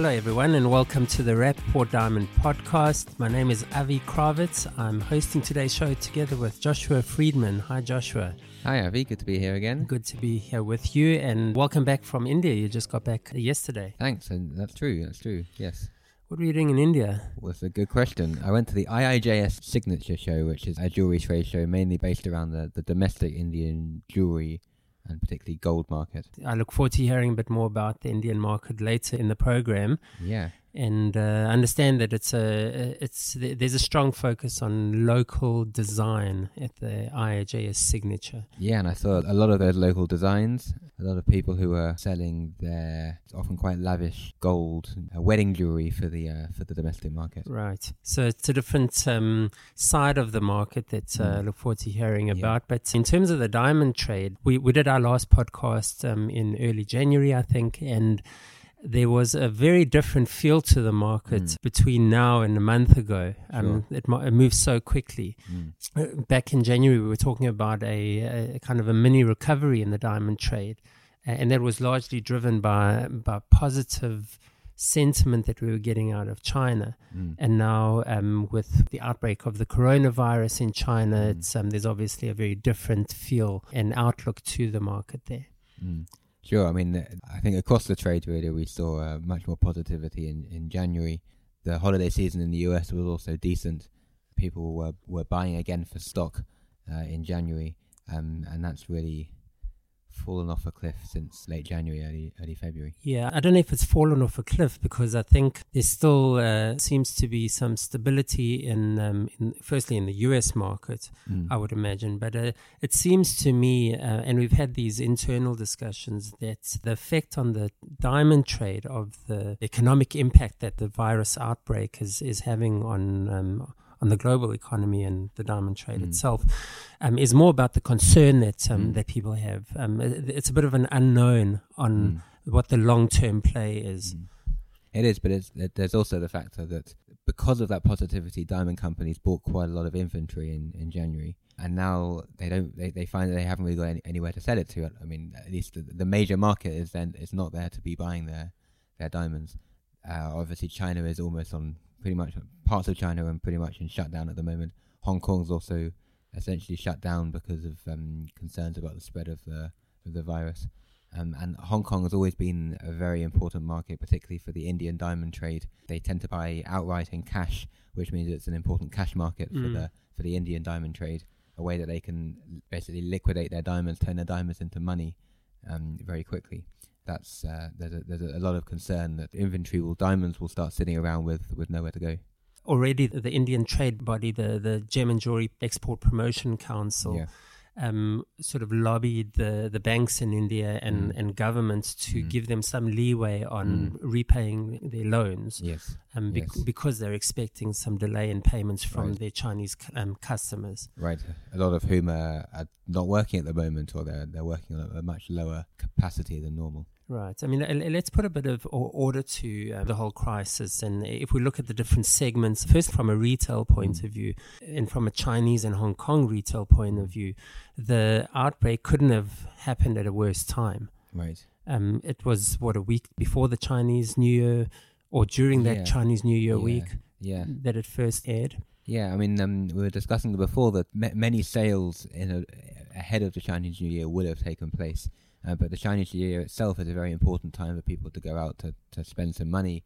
Hello, everyone, and welcome to the Rapaport Diamond podcast. My name is Avi Krawitz. I'm hosting today's show together with Joshua Freedman. Hi, Joshua. Hi, Avi. Good to be here again. Good to be here with you, and welcome back from India. You just got back yesterday. Thanks, and that's true. That's true. Yes. What were you doing in India? Well, that's a good question. I went to the IIJS Signature Show, which is a jewelry trade show mainly based around the, the domestic Indian jewelry and particularly gold market. I look forward to hearing a bit more about the Indian market later in the program. Yeah. And uh, understand that it's a it's there's a strong focus on local design at the IIJS signature. Yeah, and I saw a lot of those local designs. A lot of people who are selling their often quite lavish gold uh, wedding jewelry for the uh, for the domestic market. Right. So it's a different um, side of the market that uh, I look forward to hearing Yeah. about. But in terms of the diamond trade, we we did our last podcast um, in early January, I think, and there was a very different feel to the market Mm. between now and a month ago. Um, it, mo- it moves so quickly. Mm. Uh, Back in January, we were talking about a, a kind of a mini recovery in the diamond trade, and that was largely driven by by positive sentiment that we were getting out of China. Mm. And now, um, with the outbreak of the coronavirus in China, Mm. it's um, there's obviously a very different feel and outlook to the market there. Mm. Sure. I mean, I think across the trade really we saw uh, much more positivity in, in January. The holiday season in the US was also decent. People were, were buying again for stock uh, in January, um, and that's really fallen off a cliff since late January, early early February. Yeah, I don't know if it's fallen off a cliff because I think there still uh, seems to be some stability in, um, in firstly in the US market. Mm. I would imagine. But uh, it seems to me, uh, and we've had these internal discussions, that the effect on the diamond trade of the economic impact that the virus outbreak is, is having on. Um, on the global economy and the diamond trade Mm. itself, um, is more about the concern that um, Mm. that people have. Um, it- it's a bit of an unknown on Mm. what the long term play is. Mm. It is, but it's, it, there's also the factor that because of that positivity, diamond companies bought quite a lot of inventory in, in January, and now they don't. They, they find that they haven't really got any, anywhere to sell it to. I mean, at least the, the major market is then is not there to be buying their their diamonds. Uh, obviously, China is almost on pretty much parts of China are pretty much in shutdown at the moment. Hong Kong's also essentially shut down because of um, concerns about the spread of the of the virus. Um, and Hong Kong has always been a very important market, particularly for the Indian diamond trade. They tend to buy outright in cash, which means it's an important cash market for Mm. the for the Indian diamond trade. A way that they can basically liquidate their diamonds, turn their diamonds into money um, very quickly. That's uh, there's a, there's a lot of concern that inventory will diamonds will start sitting around with with nowhere to go. Already, the Indian trade body, the, the Gem and Jewelry Export Promotion Council, Yeah. um, sort of lobbied the, the banks in India and, Mm. and governments to Mm. give them some leeway on repaying their loans Yes. um, bec- Yes. because they're expecting some delay in payments from Right. their Chinese um, customers. Right. A lot of whom are, are not working at the moment, or they're they're working on a, a much lower capacity than normal. Right. I mean, let's put a bit of order to um, the whole crisis. And if we look at the different segments, first from a retail point Mm. of view, and from a Chinese and Hong Kong retail point of view, the outbreak couldn't have happened at a worse time. Right. Um, it was, what, a week before the Chinese New Year, or during that Yeah. Chinese New Year Yeah. week Yeah. that it first aired. Yeah, I mean, um, we were discussing before that ma- many sales in a, ahead of the Chinese New Year would have taken place, uh, but the Chinese New Year itself is a very important time for people to go out to, to spend some money,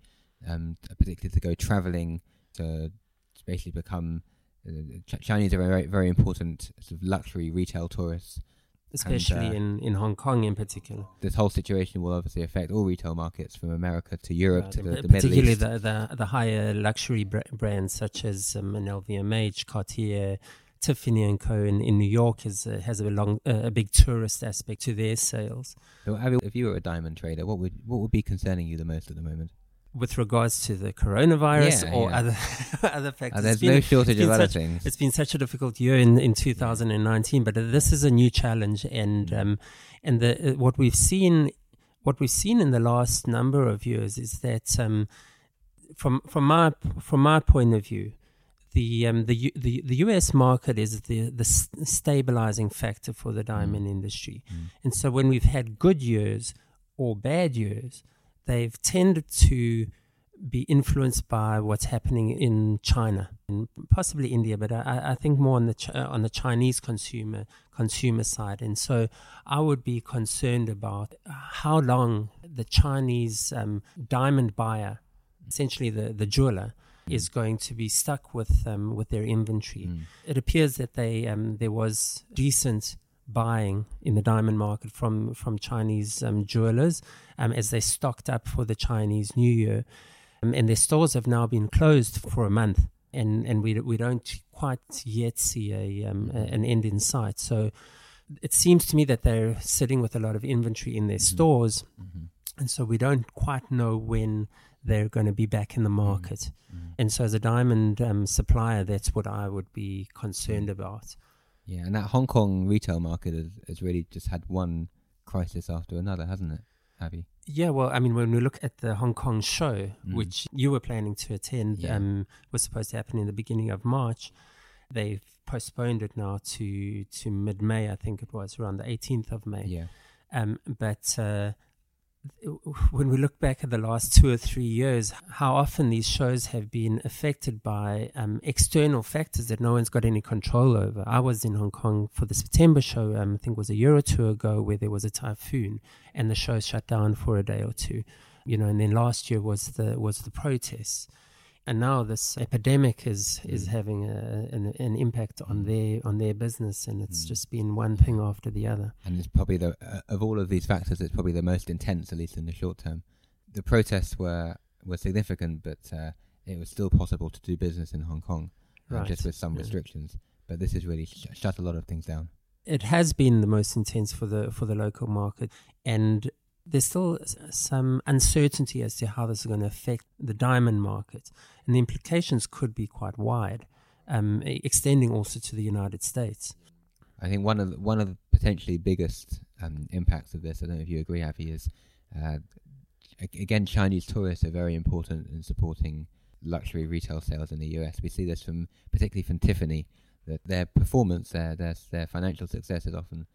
um, particularly to go traveling to, to basically become. Uh, Ch- Chinese are very very important sort of luxury retail tourists. Especially uh, in, in Hong Kong in particular. This whole situation will obviously affect all retail markets from America to Europe to and the, the Middle particularly East. the, the the higher luxury br- brands such as um, an LVMH, Cartier, Tiffany and Co. in, in New York is uh, has a long uh, a big tourist aspect to their sales. So, Avi, if you were a diamond trader, what would what would be concerning you the most at the moment? With regards to the coronavirus Yeah, or yeah. other other factors, Uh, there's been- no shortage of other such- things. It's been such a difficult year in, in 2019, but this is a new challenge, and Mm. um, and the uh, what we've seen, what we've seen in the last number of years is that um, from from my from my point of view, the um, the, the the U.S. market is the the stabilizing factor for the diamond industry, Mm. and so when we've had good years or bad years, they've tended to be influenced by what's happening in China and possibly India, but I, I think more on the uh, on the Chinese consumer consumer side. And so I would be concerned about how long the Chinese um, diamond buyer, essentially the the jeweler, mm. Is going to be stuck with um, with their inventory. Mm. It appears that they um, there was decent buying in the diamond market from from Chinese um, jewelers um, as they stocked up for the Chinese New Year. Um, and their stores have now been closed for a month, and and we we don't quite yet see a, um, a an end in sight. So it seems to me that they're sitting with a lot of inventory in their mm-hmm. stores, mm-hmm. And so we don't quite know when they're going to be back in the mm-hmm. market. Mm-hmm. And so, as a diamond um, supplier, that's what I would be concerned mm-hmm. about. Yeah, and that Hong Kong retail market has, has really just had one crisis after another, hasn't it, Avi? Yeah, well, I mean, when we look at the Hong Kong show, mm. which you were planning to attend, yeah. um, was supposed to happen in the beginning of March, they've postponed it now to to mid May. I think it was around the 18th of May. Yeah. Um, but uh, when we look back at the last two or three years, how often these shows have been affected by um, external factors that no one's got any control over. I was in Hong Kong for the September show, um, I think it was a year or two ago, where there was a typhoon and the show shut down for a day or two. You know, and then last year was the was the protests and now this epidemic is is mm. having a, an, an, impact on mm. their on their business, and it's mm. just been one thing after the other. And it's probably the uh, of all of these factors, it's probably the most intense, at least in the short term. The protests were were significant, but uh, it was still possible to do business in Hong Kong, uh, right. just with some yeah. restrictions. But this has really sh- shut a lot of things down. It has been the most intense for the for the local market, and there's still some uncertainty as to how this is going to affect the diamond market, and the implications could be quite wide, um, extending also to the United States. I think one of the, one of the potentially biggest um, impacts of this, I don't know if you agree, Avi, is uh, again Chinese tourists are very important in supporting luxury retail sales in the US. We see this from particularly from Tiffany, that their performance, their their, their financial success is often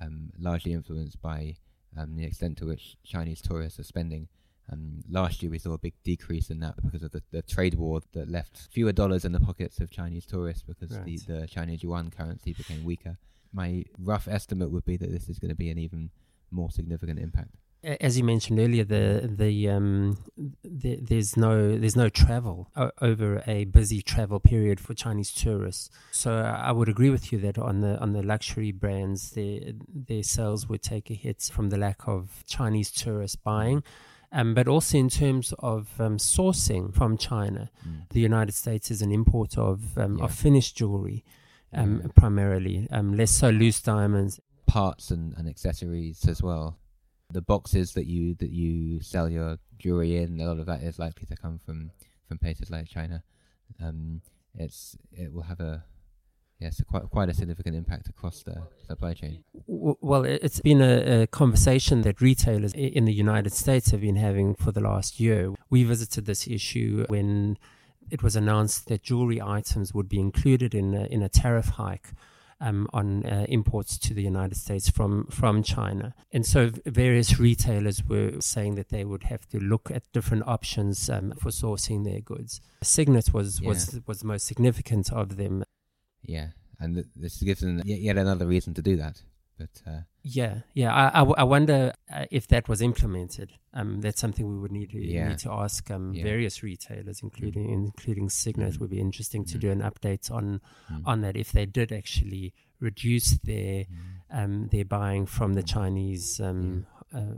um, largely influenced by um, the extent to which Chinese tourists are spending. Um, last year we saw a big decrease in that because of the, the trade war that left fewer dollars in the pockets of Chinese tourists because right. the, the Chinese yuan currency became weaker. My rough estimate would be that this is going to be an even more significant impact as you mentioned earlier, the the, um, the there's no there's no travel over a busy travel period for Chinese tourists. So I would agree with you that on the on the luxury brands, their their sales would take a hit from the lack of Chinese tourists buying. Um, but also in terms of um, sourcing from China, mm. the United States is an importer of um, yeah. of finished jewelry, um, primarily, um, less so loose diamonds, parts and, and accessories as well the boxes that you that you sell your jewelry in, a lot of that is likely to come from from places like China. Um, it's it will have a yes quite quite a significant impact across the supply chain. Well, it's been a, a, conversation that retailers in the United States have been having for the last year. We visited this issue when it was announced that jewelry items would be included in a, in a tariff hike um, on uh, imports to the United States from from China. And so various retailers were saying that they would have to look at different options um, for sourcing their goods. Signet was yeah. was was the most significant of them. Yeah, and th- this gives them yet another reason to do that. But uh, yeah, yeah, I, I, w- I wonder uh, if that was implemented. Um, that's something we would need to yeah. need to ask um, yeah. various retailers, including mm. including Signet. Mm. Would be interesting to mm. do an update on mm. on that if they did actually reduce their mm. um, their buying from the Chinese um, uh,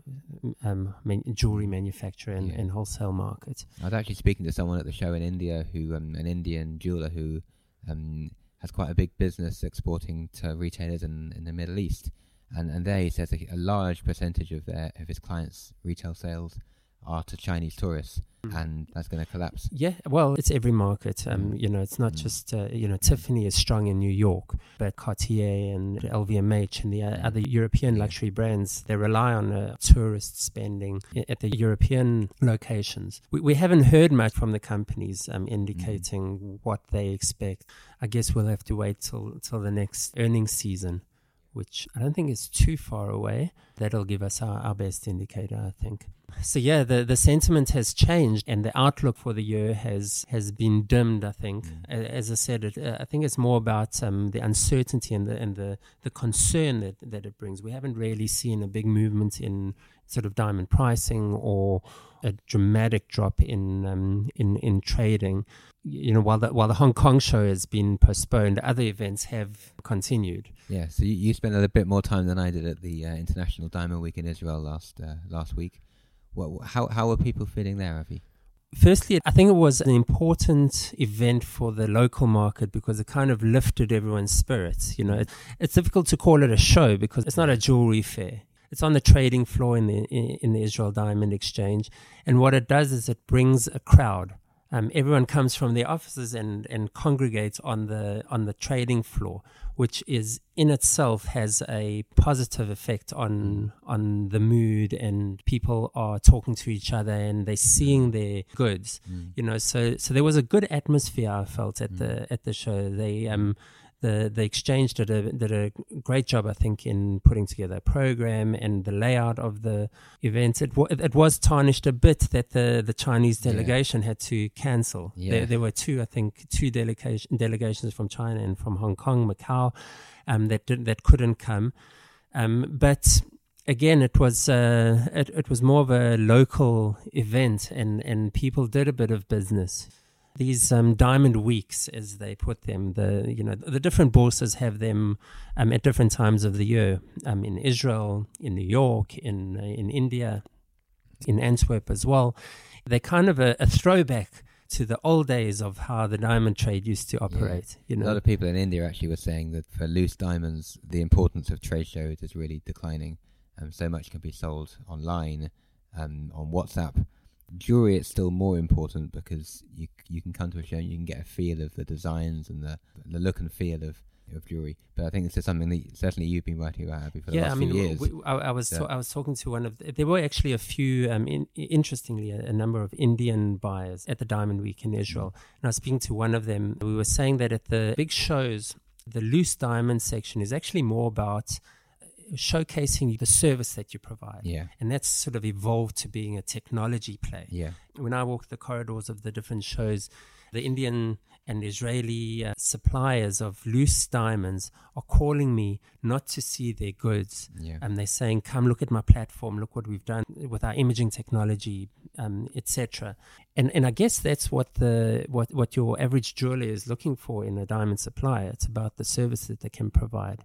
um, man- jewelry manufacturer and, yeah. and, wholesale market. I was actually speaking to someone at the show in India, who um, an Indian jeweler who um, has quite a big business exporting to retailers in, in the Middle East, and and there he says a, a large percentage of their of his clients' retail sales are to Chinese tourists, mm. and that's going to collapse. Yeah, well, it's every market. Um, mm. you know, it's not mm. just uh, you know Tiffany is strong in New York, but Cartier and LVMH and the uh, mm. other European luxury brands they rely on uh, tourist spending at the European locations. We, we haven't heard much from the companies um, indicating mm. what they expect. I guess we'll have to wait till till the next earnings season which I don't think is too far away. That'll give us our, our best indicator, I think. So yeah, the, the sentiment has changed, and the outlook for the year has has been dimmed. I think, Mm. As I said, it, uh, I think it's more about um, the uncertainty and the and the, the concern that, that it brings. We haven't really seen a big movement in sort of diamond pricing or a dramatic drop in um, in in trading. You know, while the while the Hong Kong show has been postponed, other events have continued. Yeah, so you, you spent a little bit more time than I did at the uh, International Diamond Week in Israel last uh, last week. What, how how are people feeling there, Avi? Firstly, I think it was an important event for the local market because it kind of lifted everyone's spirits. You know, it, it's difficult to call it a show because it's not a jewelry fair. It's on the trading floor in the in the Israel Diamond Exchange, and what it does is it brings a crowd. Um, everyone comes from their offices and, and congregates on the on the trading floor, which is in itself has a positive effect on on the mood, and people are talking to each other and they're seeing their goods. You know, so so there was a good atmosphere I felt at the at the show. They um the the exchange did a did a great job, I think, in putting together a program and the layout of the events. It wa- it was tarnished a bit that the the Chinese Yeah. delegation had to cancel. Yeah. There, there were two, I think, two delegation delegations from China and from Hong Kong, Macau, um, that did, that couldn't come. Um, but again, it was uh, it, it was more of a local event, and and people did a bit of business. These um, diamond weeks, as they put them, the you know the different bourses have them um, at different times of the year. Um, in Israel, in New York, in uh, in India, in Antwerp as well. They're kind of a, a throwback to the old days of how the diamond trade used to operate. You know, A lot of people in India actually were saying that for loose diamonds, the importance of trade shows is really declining. Um, so much can be sold online, um, on WhatsApp. Jewelry is still more important because you you can come to a show and you can get a feel of the designs and the the look and feel of, of jewelry. But I think this is something that certainly you've been writing about Avi, for the yeah, last I mean, few years. we, I, I was Yeah. ta- I was talking to one of the, there were actually a few um, in, interestingly a, a number of Indian buyers at the Diamond Week in Israel, Mm. and I was speaking to one of them. We were saying that at the big shows, the loose diamond section is actually more about showcasing the service that you provide. yeah, And that's sort of evolved to being a technology play. yeah, when I walk the corridors of the different shows, the Indian and Israeli uh, suppliers of loose diamonds are calling me not to see their goods. yeah. And they're saying, come look at my platform, look what we've done with our imaging technology, um, etc. And and I guess that's what the what, what your average jeweler is looking for in a diamond supplier. It's about the service that they can provide.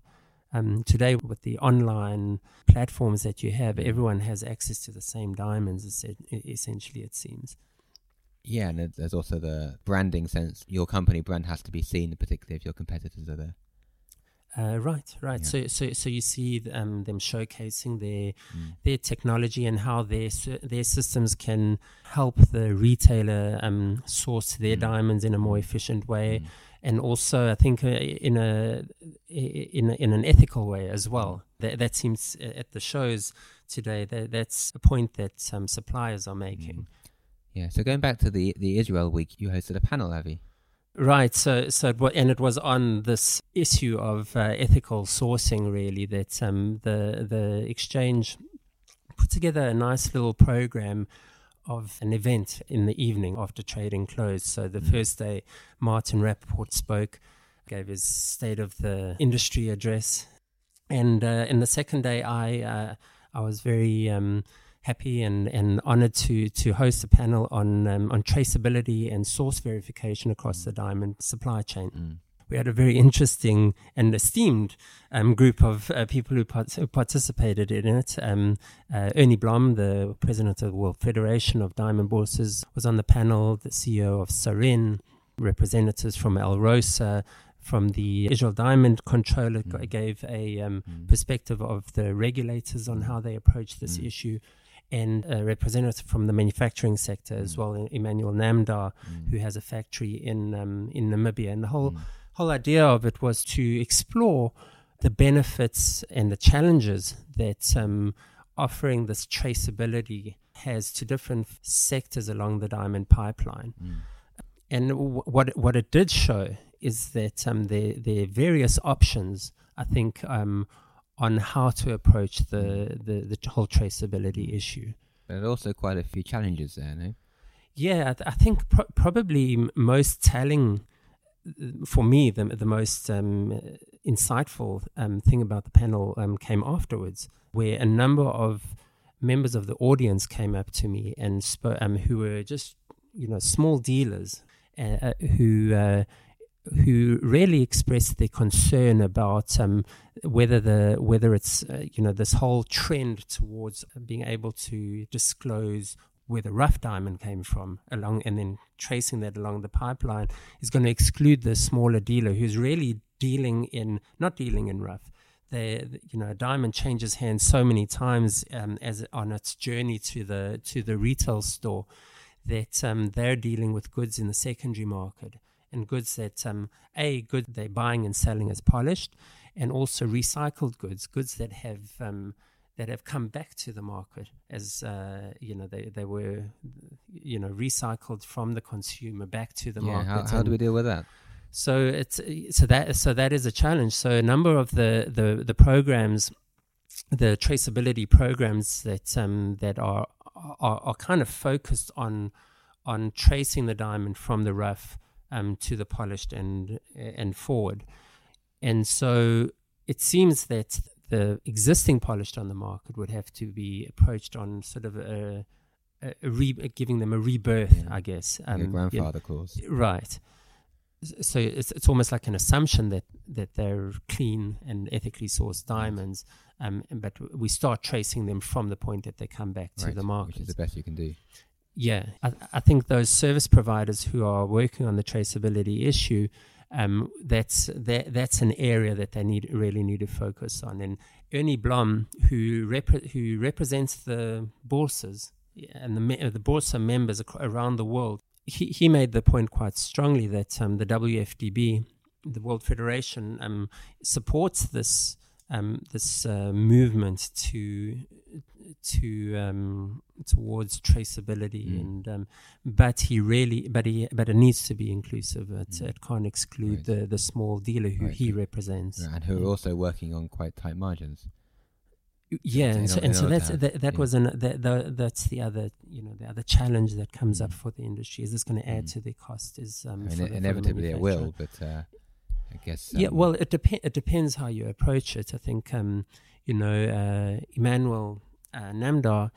Um, today, with the online platforms that you have, everyone has access to the same diamonds. Essentially, it seems. Yeah, and there's- also the branding sense. Your company brand has to be seen, particularly if your competitors are there. Uh, right, right. Yeah. So, so, so you see um, them showcasing their Mm. their technology and how their their systems can help the retailer um, source their Mm. diamonds in a more efficient way, Mm. And also I think uh, in a in a, in an ethical way as well. That that seems uh, at the shows today. That that's a point that some suppliers are making. Mm. Yeah, so going back to the the Israel week, you hosted a panel, Avi. Right. So, so it and it was on this issue of uh, ethical sourcing, really, that um, the the exchange put together a nice little program of an event in the evening after trading closed. So the Mm. first day, Martin Rapaport spoke, gave his state of the industry address, and uh, in the second day, I uh, I was very um, happy and, and honored to to host a panel on um, on traceability and source verification across the diamond supply chain. Mm. We had a very interesting and esteemed um, group of uh, people who, part- who participated in it. Um, uh, Ernie Blom, the president of the World Federation of Diamond Bourses, was on the panel. The CEO of Sarin, representatives from Alrosa, from the Israel Diamond Controller Mm. gave a um, Mm. perspective of the regulators on how they approach this Mm. issue, and a representative from the manufacturing sector as Mm. well, Emmanuel Namdar, Mm. who has a factory in um, in Namibia. And the whole Mm. Whole idea of it was to explore the benefits and the challenges that um, offering this traceability has to different sectors along the diamond pipeline. Mm. And w- what what it did show is that um, there there are various options. I think um, on how to approach the, the, the whole traceability issue. But also quite a few challenges there, no? Yeah, I, th- I think pro- probably m- most telling for me, the, the most um, insightful um, thing about the panel um, came afterwards, where a number of members of the audience came up to me and sp- um, who were just you know small dealers uh, uh, who uh, who really expressed their concern about um, whether the whether it's uh, you know this whole trend towards being able to disclose where the rough diamond came from along and then tracing that along the pipeline is going to exclude the smaller dealer who's really dealing in not dealing in rough. The you know a diamond changes hands so many times um, as on its journey to the to the retail store that um, they're dealing with goods in the secondary market and goods that um, a good they're buying and selling as polished, and also recycled goods, goods that have um, that have come back to the market as uh, you know they, they were you know recycled from the consumer back to the yeah, market. How, how do we deal with that? So it's so that so that is a challenge. So a number of the the, the programs, the traceability programs that um, that are, are are kind of focused on on tracing the diamond from the rough um, to the polished and and forward. And so it seems that the existing polished on the market would have to be approached on sort of a, a, a re, giving them a rebirth, Yeah. I guess. Um, grandfather clause. Right. So it's it's almost like an assumption that that they're clean and ethically sourced diamonds, um, but we start tracing them from the point that they come back to Right, the market. Which is the best you can do. Yeah, I, I think those service providers who are working on the traceability issue, um, that's that, that's an area that they need really need to focus on. And Ernie Blom, who repre- who represents the bourses and the me- the Borsa members around the world, he he made the point quite strongly that um, the WFDB, the World Federation, um, supports this um, this uh, movement to to um, towards traceability Mm. and um, but he really but he but it needs to be inclusive it, Mm. it can't exclude Right. the the small dealer who Right. he represents And who are also working on quite tight margins. yeah and so, and so that's that, that yeah. was an that, the, that's the other you know the other challenge that comes up Mm. for the industry is this going to add Mm. to the cost is um, I mean, the- inevitably it will, but uh, I guess. yeah um, well it depends it depends how you approach it i think um you know uh emmanuel uh, namdar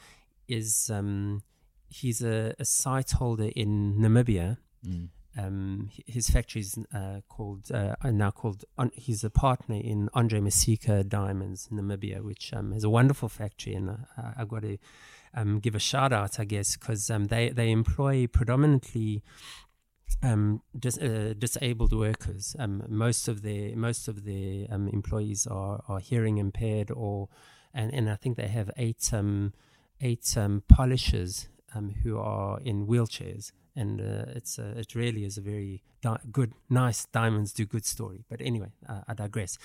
is um he's a, a site holder in namibia mm, um, his factory is uh, called uh, now called. On, he's a partner in Andre Masika Diamonds, Namibia, which um, is a wonderful factory, and uh, I've got to um, give a shout out, I guess, because um, they they employ predominantly um, dis- uh, disabled workers. Um, most of their most of their um, employees are, are hearing impaired, or and, and I think they have eight um, eight um, polishers um, who are in wheelchairs and uh, it's uh, it really is a very di- good, nice diamonds do good story. But anyway, uh, I digress.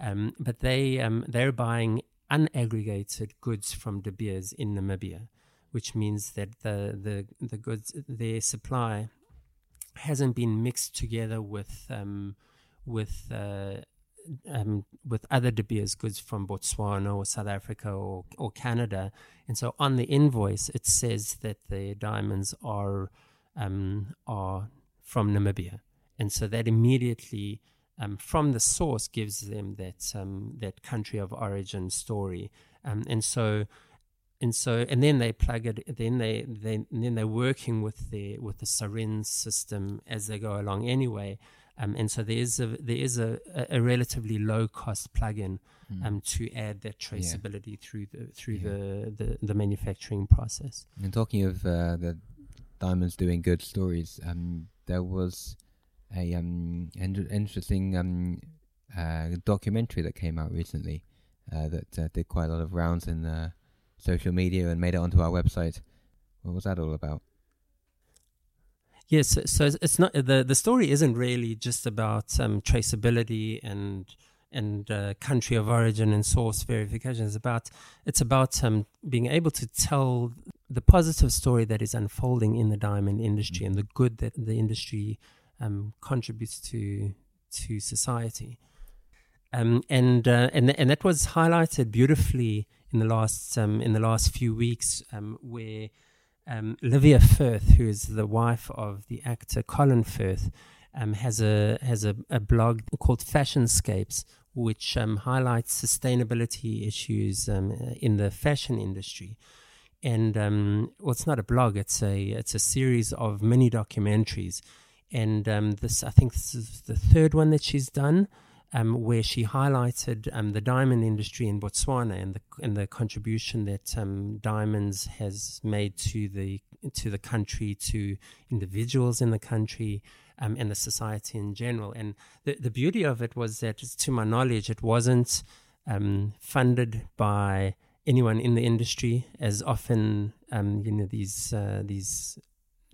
Um, but they um, they're buying unaggregated goods from De Beers in Namibia, which means that the the the goods their supply hasn't been mixed together with um, with uh, um, with other De Beers goods from Botswana or South Africa or, or Canada. And so on the invoice, it says that the diamonds are um, are from Namibia, and so that immediately um, from the source gives them that um, that country of origin story, um, and so and so and then they plug it. Then they and then they're working with the with the Sarin system as they go along anyway. Um, and so there is a there is a, a, relatively low cost plugin mm. um, to add that traceability through the through Yeah. the, the, the manufacturing process. And talking of uh, the diamonds doing good stories, um, there was a um, in- interesting um, uh, documentary that came out recently uh, that uh, did quite a lot of rounds in uh, social media and made it onto our website. What was that all about? Yes, so it's- it's not the the story isn't really just about um, traceability and and uh, country of origin and source verification. It's about it's about um, being able to tell the positive story that is unfolding in the diamond industry and the good that the industry um, contributes to to society. Um, and uh, and and that was highlighted beautifully in the last um, in the last few weeks, um, where um, Livia Firth, who is the wife of the actor Colin Firth, um, has a has a, a, blog called Fashionscapes, which um, highlights sustainability issues um, in the fashion industry. And um, well, it's not a blog; it's a it's a series of mini documentaries. And um, this, I think, this is the third one that she's done um, where she highlighted um, the diamond industry in Botswana and the and the contribution that um, diamonds has made to the to the country, to individuals in the country, um, and the society in general. And the the beauty of it was that, to my knowledge, it wasn't um, funded by anyone in the industry, as often um, you know these uh, these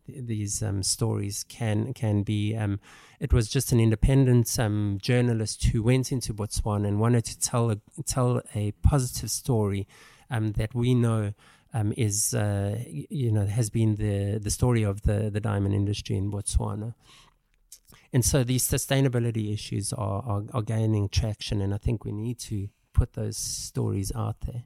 these um, stories can can be. Um, it was just an independent um, journalist who went into Botswana and wanted to tell a, tell a positive story um, that we know um, is uh, you know has been the the story of the the diamond industry in Botswana. And so these sustainability issues are, are, are gaining traction, and I think we need to put those stories out there.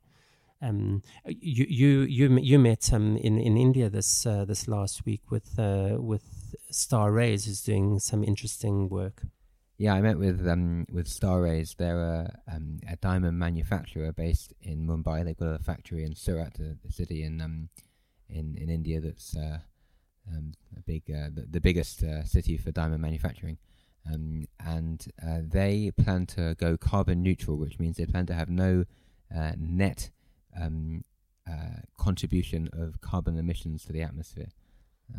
Um, you you you you met um, in in India this uh, this last week with uh, with Star Rays, who's doing some interesting work. Yeah, I met with um, with Star Rays. They're a, um, a diamond manufacturer based in Mumbai. They've got a factory in Surat, a, city in um, in in India that's uh, um, a big uh, the, the, biggest uh, city for diamond manufacturing. And uh, they plan to go carbon neutral, which means they plan to have no net um, uh, contribution of carbon emissions to the atmosphere.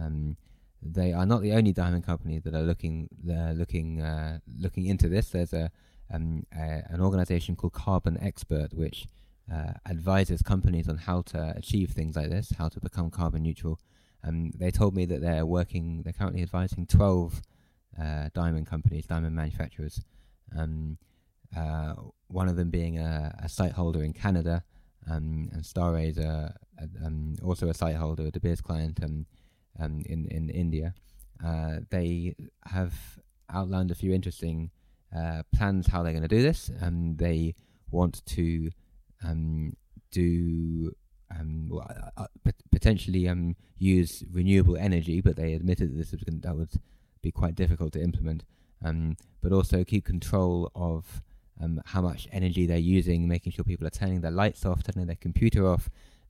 Um, they are not the only diamond company that are looking uh, looking uh, looking into this. There's a, um, a, an organization called Carbon Expert, which uh, advises companies on how to achieve things like this, how to become carbon neutral. Um, they told me that they're working. They're currently advising 12 uh, diamond companies, diamond manufacturers. Um, uh, one of them being a, a site holder in Canada, um, and Starray is a, a, um, also a site holder, a De Beers client um, um, in in India. Uh, they have outlined a few interesting uh, plans how they're going to do this. Um, they want to um, do um, well, uh, uh potentially um, use renewable energy, but they admitted that this was that would be quite difficult to implement. Um, but also keep control of um, how much energy they're using, making sure people are turning their lights off, turning their computer off,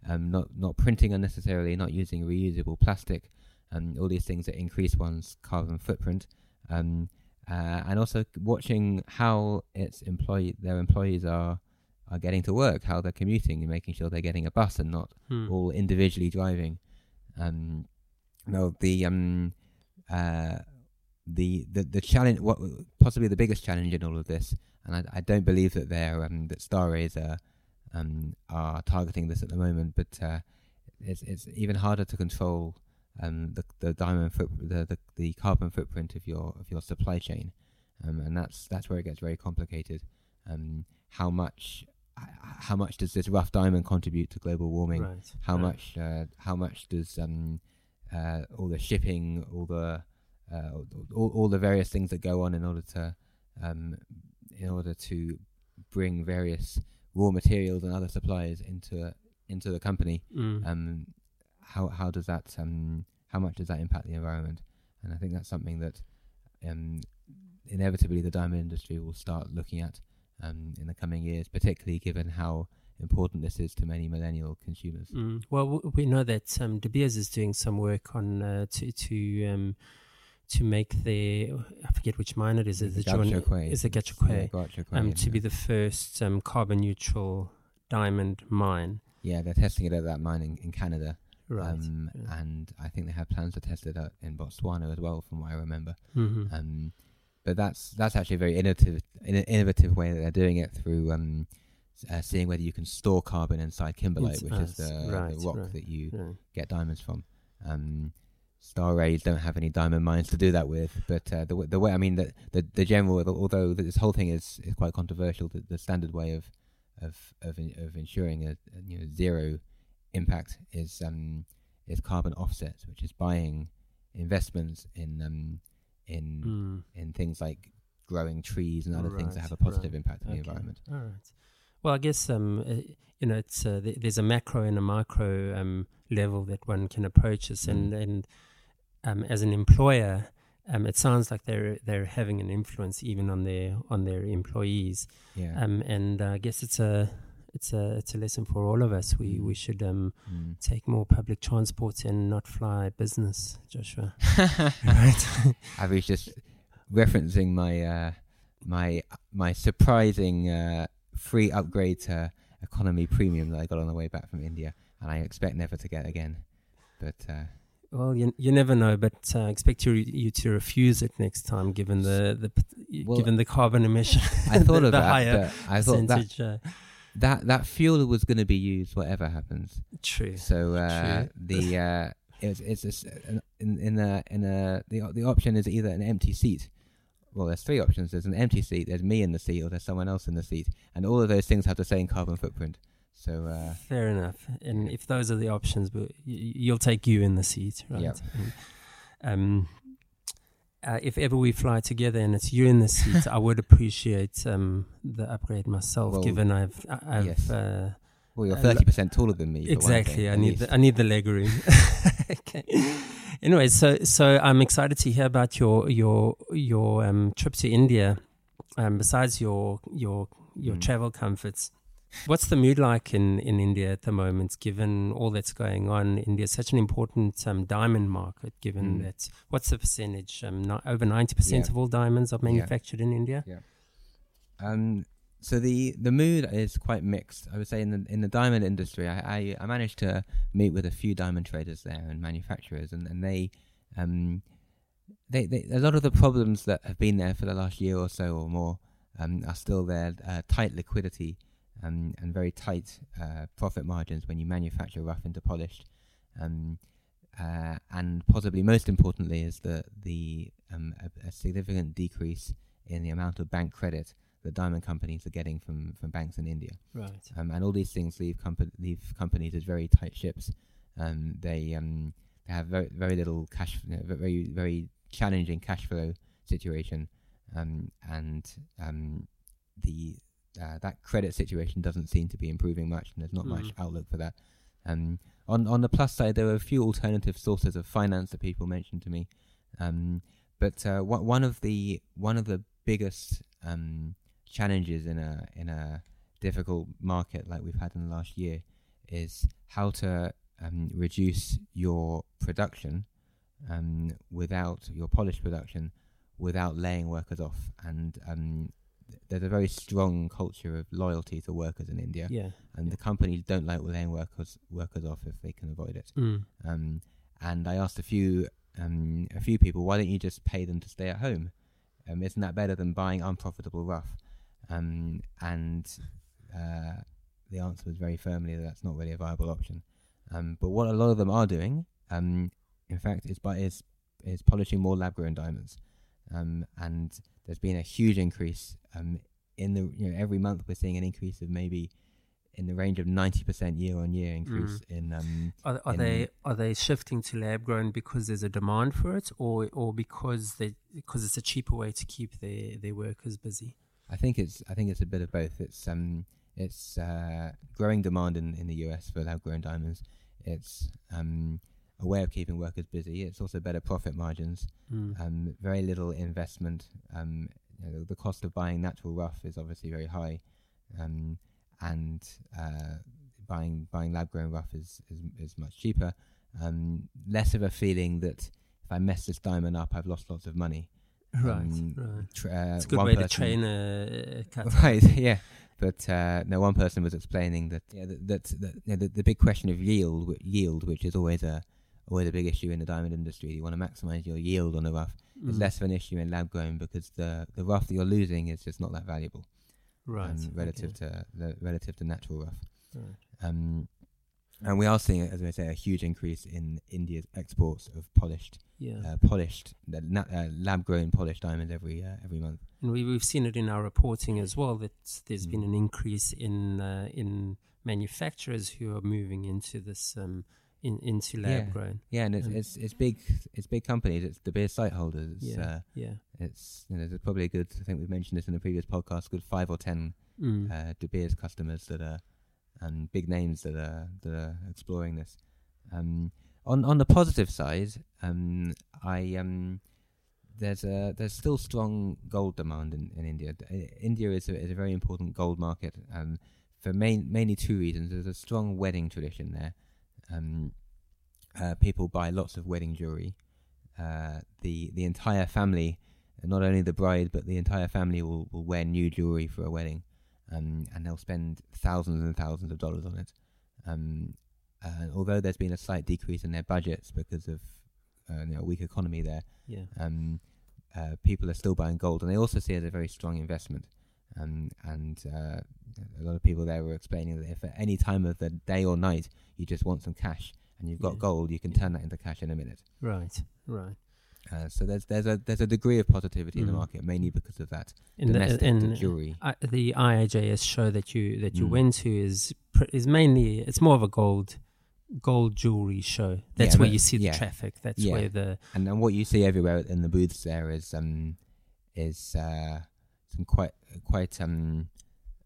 um, not not printing unnecessarily, not using reusable plastic, um, all these things that increase one's carbon footprint, um, uh, and also watching how its employee their employees are are getting to work, how they're commuting, and making sure they're getting a bus and not hmm. all individually driving. Um, no, the um, uh, the the the challenge, what possibly the biggest challenge in all of this and I, I don't believe that they're um, that Star Rays are um, are targeting this at the moment. But uh, it's it's even harder to control um, the the diamond foot the, the the carbon footprint of your of your supply chain, um, and that's that's where it gets very complicated. Um, how much how much does this rough diamond contribute to global warming? Right, how right. much uh, how much does um, uh, all the shipping, all the uh, all, all the various things that go on in order to um, in order to bring various raw materials and other supplies into into the company. Mm. Um, how how does that um, how much does that impact the environment? And I think that's something that um, inevitably the diamond industry will start looking at um, in the coming years, particularly given how important this is to many millennial consumers. Mm. Well, w- we know that um, De Beers is doing some work on uh, to to um, to make the I forget which mine it is. Is it the Is it Gahcho Kué? Um, to be the first um, carbon neutral diamond mine. Yeah, they're testing it at that mine in, in Canada. Right. Um, yeah. And I think they have plans to test it out in Botswana as well, from what I remember. Mm-hmm. Um, but that's that's actually a very innovative in- innovative way that they're doing it through um, uh, seeing whether you can store carbon inside kimberlite, it's which us. is the, right, the rock right. that you yeah. get diamonds from. Um, Star Rays don't have any diamond mines to do that with. But uh, the the way I mean the the, the general, although this whole thing is, is quite controversial, the, the standard way of of of, of ensuring a, a you know zero impact is um is carbon offsets, which is buying investments in um in mm. in things like growing trees and other things that have a positive right. impact on the environment. All right. Well, I guess um, uh, you know, it's uh, th- there's a macro and a micro um, level that one can approach this, and Mm. and um, as an employer, um, it sounds like they're they're having an influence even on their on their employees, Yeah. um, and uh, I guess it's a it's a it's a lesson for all of us. We we should um, Mm. take more public transport and not fly business, Joshua. right? I was just referencing my uh, my my surprising uh, free upgrade to economy premium that I got on the way back from India, and I expect never to get again. But uh, Well, you you never know, but uh, I expect you you to refuse it next time, given the the Well, given the carbon emission. I thought the, of the that. higher I thought that percentage. uh, that that fuel was going to be used whatever happens. true. So uh, True. the uh, it's it's an in in a in a the the option is either an empty seat. Well, there's three options. There's an empty seat. There's me in the seat, or there's someone else in the seat, and all of those things have the same carbon footprint. So uh, Fair enough. And if those are the options, but you'll take you in the seat, right? Yep. And, um, uh, if ever we fly together and it's you in the seat, I would appreciate um, the upgrade myself, Well, given I've I've yes. uh, well, you're Uh, thirty percent taller than me. exactly. I need the, I need the leg room. okay. Anyway, so so I'm excited to hear about your your your um, trip to India. Um, besides your your your Mm. travel comforts, what's the mood like in in India at the moment? Given all that's going on, India is such an important um, diamond market. Given Mm. that, what's the percentage? Um, not, over ninety percent Yeah. of all diamonds are manufactured in India. Yeah. Um, so the the mood is quite mixed. I would say in the in the diamond industry, I I, I managed to meet with a few diamond traders there and manufacturers, and, and they um they, they a lot of the problems that have been there for the last year or so or more um are still there. Uh, tight liquidity um and very tight uh, profit margins when you manufacture rough into polished. Um, uh, and possibly most importantly is the the um, a, a significant decrease in the amount of bank credit that diamond companies are getting from, from banks in India. Right. Um, and all these things leave, compa- leave companies as very tight ships. Um, they um, they have very very little cash, you know, very very challenging cash flow situation, um, and um, the uh, that credit situation doesn't seem to be improving much, and there's not much Mm. outlook for that. Um, on on the plus side, there were a few alternative sources of finance that people mentioned to me, um, but uh, one one of the one of the biggest um, challenges in a in a difficult market like we've had in the last year is how to um, reduce your production um, without your polished production without laying workers off and um, there's a very strong culture of loyalty to workers in India Yeah. and the companies don't like laying workers workers off if they can avoid it Mm. um, and I asked a few um, a few people, why don't you just pay them to stay at home? Um, isn't that better than buying unprofitable rough? Um, and uh, the answer was very firmly that that's not really a viable option. Um, but what a lot of them are doing, um, in fact, is by is is polishing more lab grown diamonds. Um, and there's been a huge increase um, in the you know every month we're seeing an increase of maybe in the range of ninety percent year on year increase in um, Are, are in- they are they shifting to lab grown because there's a demand for it, or or because they because it's a cheaper way to keep their, their workers busy? I think it's I think it's a bit of both. It's um it's uh, growing demand in, in the US for lab grown diamonds. It's um a way of keeping workers busy. It's also better profit margins. Mm. Um, very little investment. Um, you know, the cost of buying natural rough is obviously very high, um, and uh, buying buying lab grown rough is, is is much cheaper. Um, less of a feeling that if I mess this diamond up, I've lost lots of money. Right, Um, right. Tr- uh, It's a good way to train a, cutter. Right, yeah. But uh, no, one person was explaining that yeah, that, that, that you know, the, the big question of yield, wh- yield, which is always a always a big issue in the diamond industry. You want to maximize your yield on the rough. It's Mm. less of an issue in lab grown because the the rough that you're losing is just not that valuable right um, relative okay, to the relative to natural rough. right. Um, and we are seeing, as I say, a huge increase in India's exports of polished, Yeah, uh, polished, the na- uh, lab grown polished diamonds every uh, every month. and we we've seen it in our reporting as well that there's been Mm. an increase in uh, in manufacturers who are moving into this um, in, into lab Yeah. grown. Yeah, and it's it's it's big it's big companies. It's De Beers site holders. It's, Yeah, uh, yeah. it's you know there's probably a good. I think we've mentioned this in the previous podcast. Good five or ten Mm. uh, De Beers customers that are and big names that are that are exploring this. Um, on on the positive side, um, I um, there's a there's still strong gold demand in, in India. D- uh, India is a is a very important gold market um, for main, mainly two reasons. There's a strong wedding tradition there. Um, uh, people buy lots of wedding jewelry. Uh, the the entire family, not only the bride but the entire family will, will wear new jewelry for a wedding, um, and they'll spend thousands and thousands of dollars on it. Um, uh, although there's been a slight decrease in their budgets because of uh, you know, a weak economy there, Yeah. um, uh, people are still buying gold, and they also see it as a very strong investment. Um, and uh, a lot of people there were explaining that if at any time of the day or night you just want some cash and you've got Yeah. gold, you can Yeah. turn that into cash in a minute. Right. Right. Uh, so there's there's a there's a degree of positivity in the Mm. market, mainly because of that In the, domestic in, jewelry. I, the IIJS show that you that you Mm. went to is pr- is mainly it's more of a gold gold jewelry show. That's Yeah, where you see the traffic. That's where the And and what you see everywhere in the booths there is um is uh, some quite quite um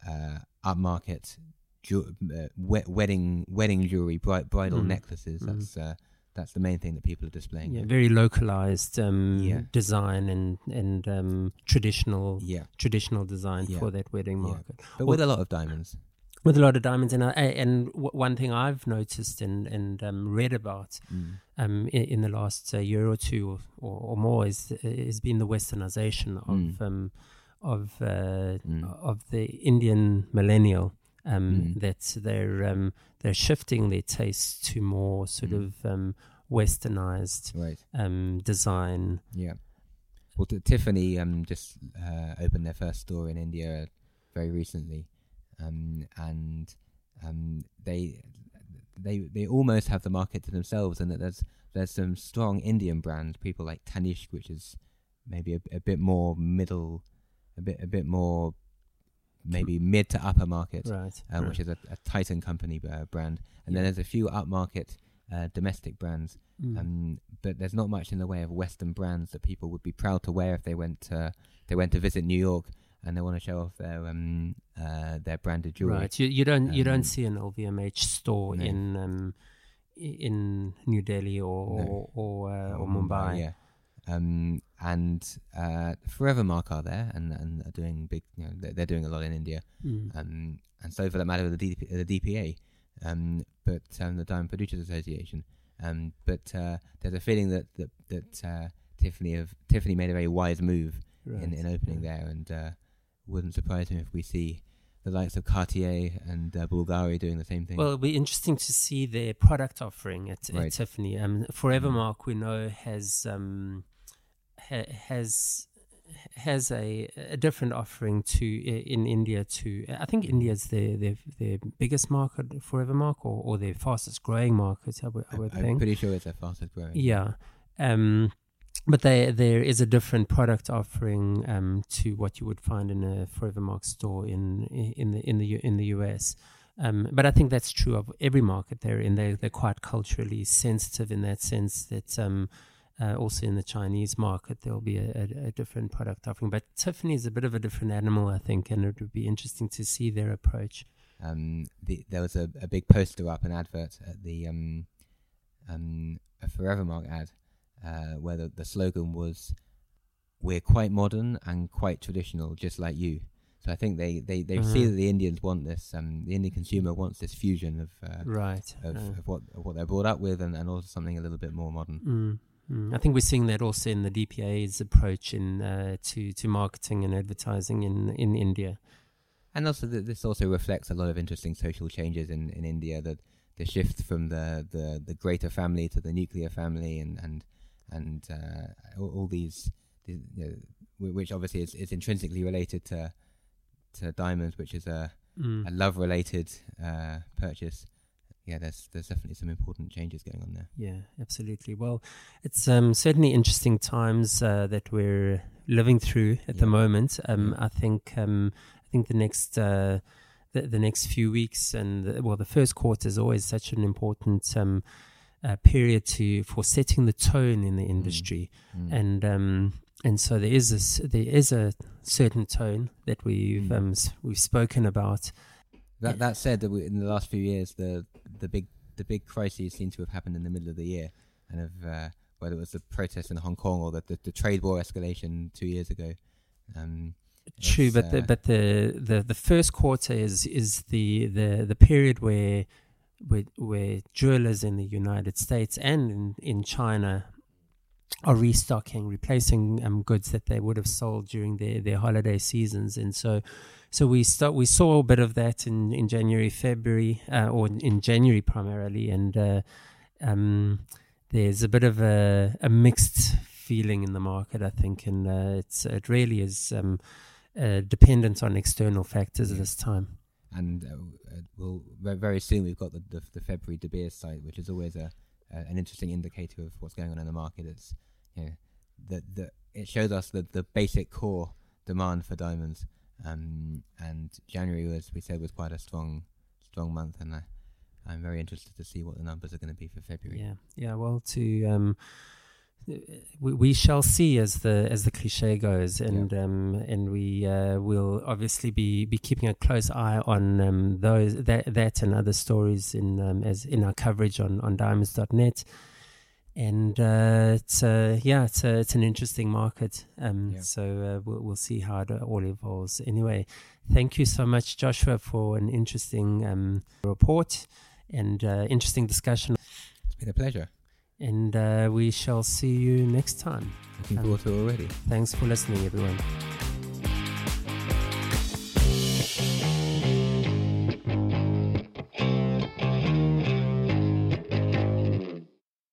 uh upmarket ju- uh, wedding wedding jewelry, bri- bridal Mm. necklaces. Mm. That's uh, that's the main thing that people are displaying. yeah, very localized um, Yeah. design and and um, traditional yeah, traditional design Yeah. for that wedding market. but with a lot of diamonds. with a lot of diamonds. And I, and w- one thing I've noticed and and um, read about Mm. um, in, in the last uh, year or two or, or more is has been the westernization of Mm. um, of uh, Mm. of the Indian millennial. Um, Mm. That they're um, they're shifting their tastes to more sort Mm. of um, westernized Right. um, design. Yeah. Well, t- Tiffany um, just uh, opened their first store in India very recently, um, and um, they they they almost have the market to themselves, and that there's there's some strong Indian brands, people like Tanishq, which is maybe a, a bit more middle, a bit a bit more maybe mid to upper market, Right. um, right. which is a, a Titan company uh, brand, and then there's a few upmarket uh, domestic brands Mm. um, but there's not much in the way of Western brands that people would be proud to wear if they went to they went to visit New York and they want to show off their um uh, their branded jewelry. Right. You, you don't you Um, don't see an LVMH store no. in um, in New Delhi or No. or or, uh, or Or Mumbai. yeah. Um, and uh, Forevermark are there and, and are doing big. You know, they're, they're doing a lot in India. Mm. Um, and so for that matter, the, DP, the DPA, um, but um, the Diamond Producers Association. Um, but uh, there's a feeling that that, that uh, Tiffany have Tiffany made a very wise move right. in, in opening yeah. there, and uh, wouldn't surprise me if we see the likes of Cartier and uh, Bulgari doing the same thing. Well, it'll be interesting to see their product offering at, at Tiffany. Um, Forevermark, we know, has um, ha- has has a, a different offering to in India. To I think India's their their, their biggest market, Forevermark, or, or their fastest growing market. I would, I would I'm think. pretty sure it's their fastest growing. Yeah. Um, but they, there is a different product offering um, to what you would find in a Forevermark store in in the in the in the US. Um, but I think that's true of every market they're in. They're, they're quite culturally sensitive in that sense that um, uh, also in the Chinese market there'll be a, a, a different product offering. But Tiffany is a bit of a different animal, I think, and it would be interesting to see their approach. Um, the, there was a, a big poster up, an advert at the um, um, a Forevermark ad, uh, where the, the slogan was, "We're quite modern and quite traditional, just like you." So I think they they, they see Uh-huh. that the Indians want this. Um, the Indian consumer wants this fusion of uh, Right. of, uh, of what of what they're brought up with, and, and also something a little bit more modern. Mm, mm. I think we're seeing that also in the DPA's approach in uh, to to marketing and advertising in in India. And also, th- this also reflects a lot of interesting social changes in, in India. That the shift from the, the, the greater family to the nuclear family, and and and uh, all, all these, these you know, wh- which obviously is, is intrinsically related to to diamonds, which is a, Mm. a love related uh, purchase. Yeah, there's there's definitely some important changes going on there. Yeah, absolutely. Well, it's um, certainly interesting times uh, that we're living through at the moment. Um, I think um, I think the next uh, the, the next few weeks and the, well, the first quarter is always such an important um, uh, period to for setting the tone in the industry, Mm. and um, and so there is a there is a certain tone that we've Mm. um, we've spoken about. That that said, that in the last few years, the the big the big crises seem to have happened in the middle of the year, and of uh, whether it was the protests in Hong Kong or the, the, the trade war escalation two years ago. Um, True, but the, uh, but the, the, the first quarter is is the, the, the period where, where where jewelers in the United States and in, in China are restocking, replacing um, goods that they would have sold during their, their holiday seasons, and so so we start we saw a bit of that in, in January, February, uh, or in January primarily, and uh, um, there's a bit of a, a mixed feeling in the market, I think, and uh, it's it really is um, uh, dependent on external factors at this time. and uh, uh, we'll very soon we've got the the, the February De Beers sight, which is always a, a an interesting indicator of what's going on in the market. It's you know, the the it shows us the the basic core demand for diamonds. Um, and January, as we said, was quite a strong strong month, and I, I'm very interested to see what the numbers are going to be for February. Yeah, yeah. Well, to um, we, we shall see as the as the cliche goes, and um, and we uh, will obviously be, be keeping a close eye on um, those that that and other stories in um, as in our coverage on on diamonds.net. And uh, it's uh, yeah, it's it's an interesting market. Um, Yeah. So uh, we'll we'll see how it all evolves. Anyway, thank you so much, Joshua, for an interesting um, report and uh, interesting discussion It's been a pleasure. and uh, we shall see you next time. Looking Um, forward to it already. Thanks for listening, everyone.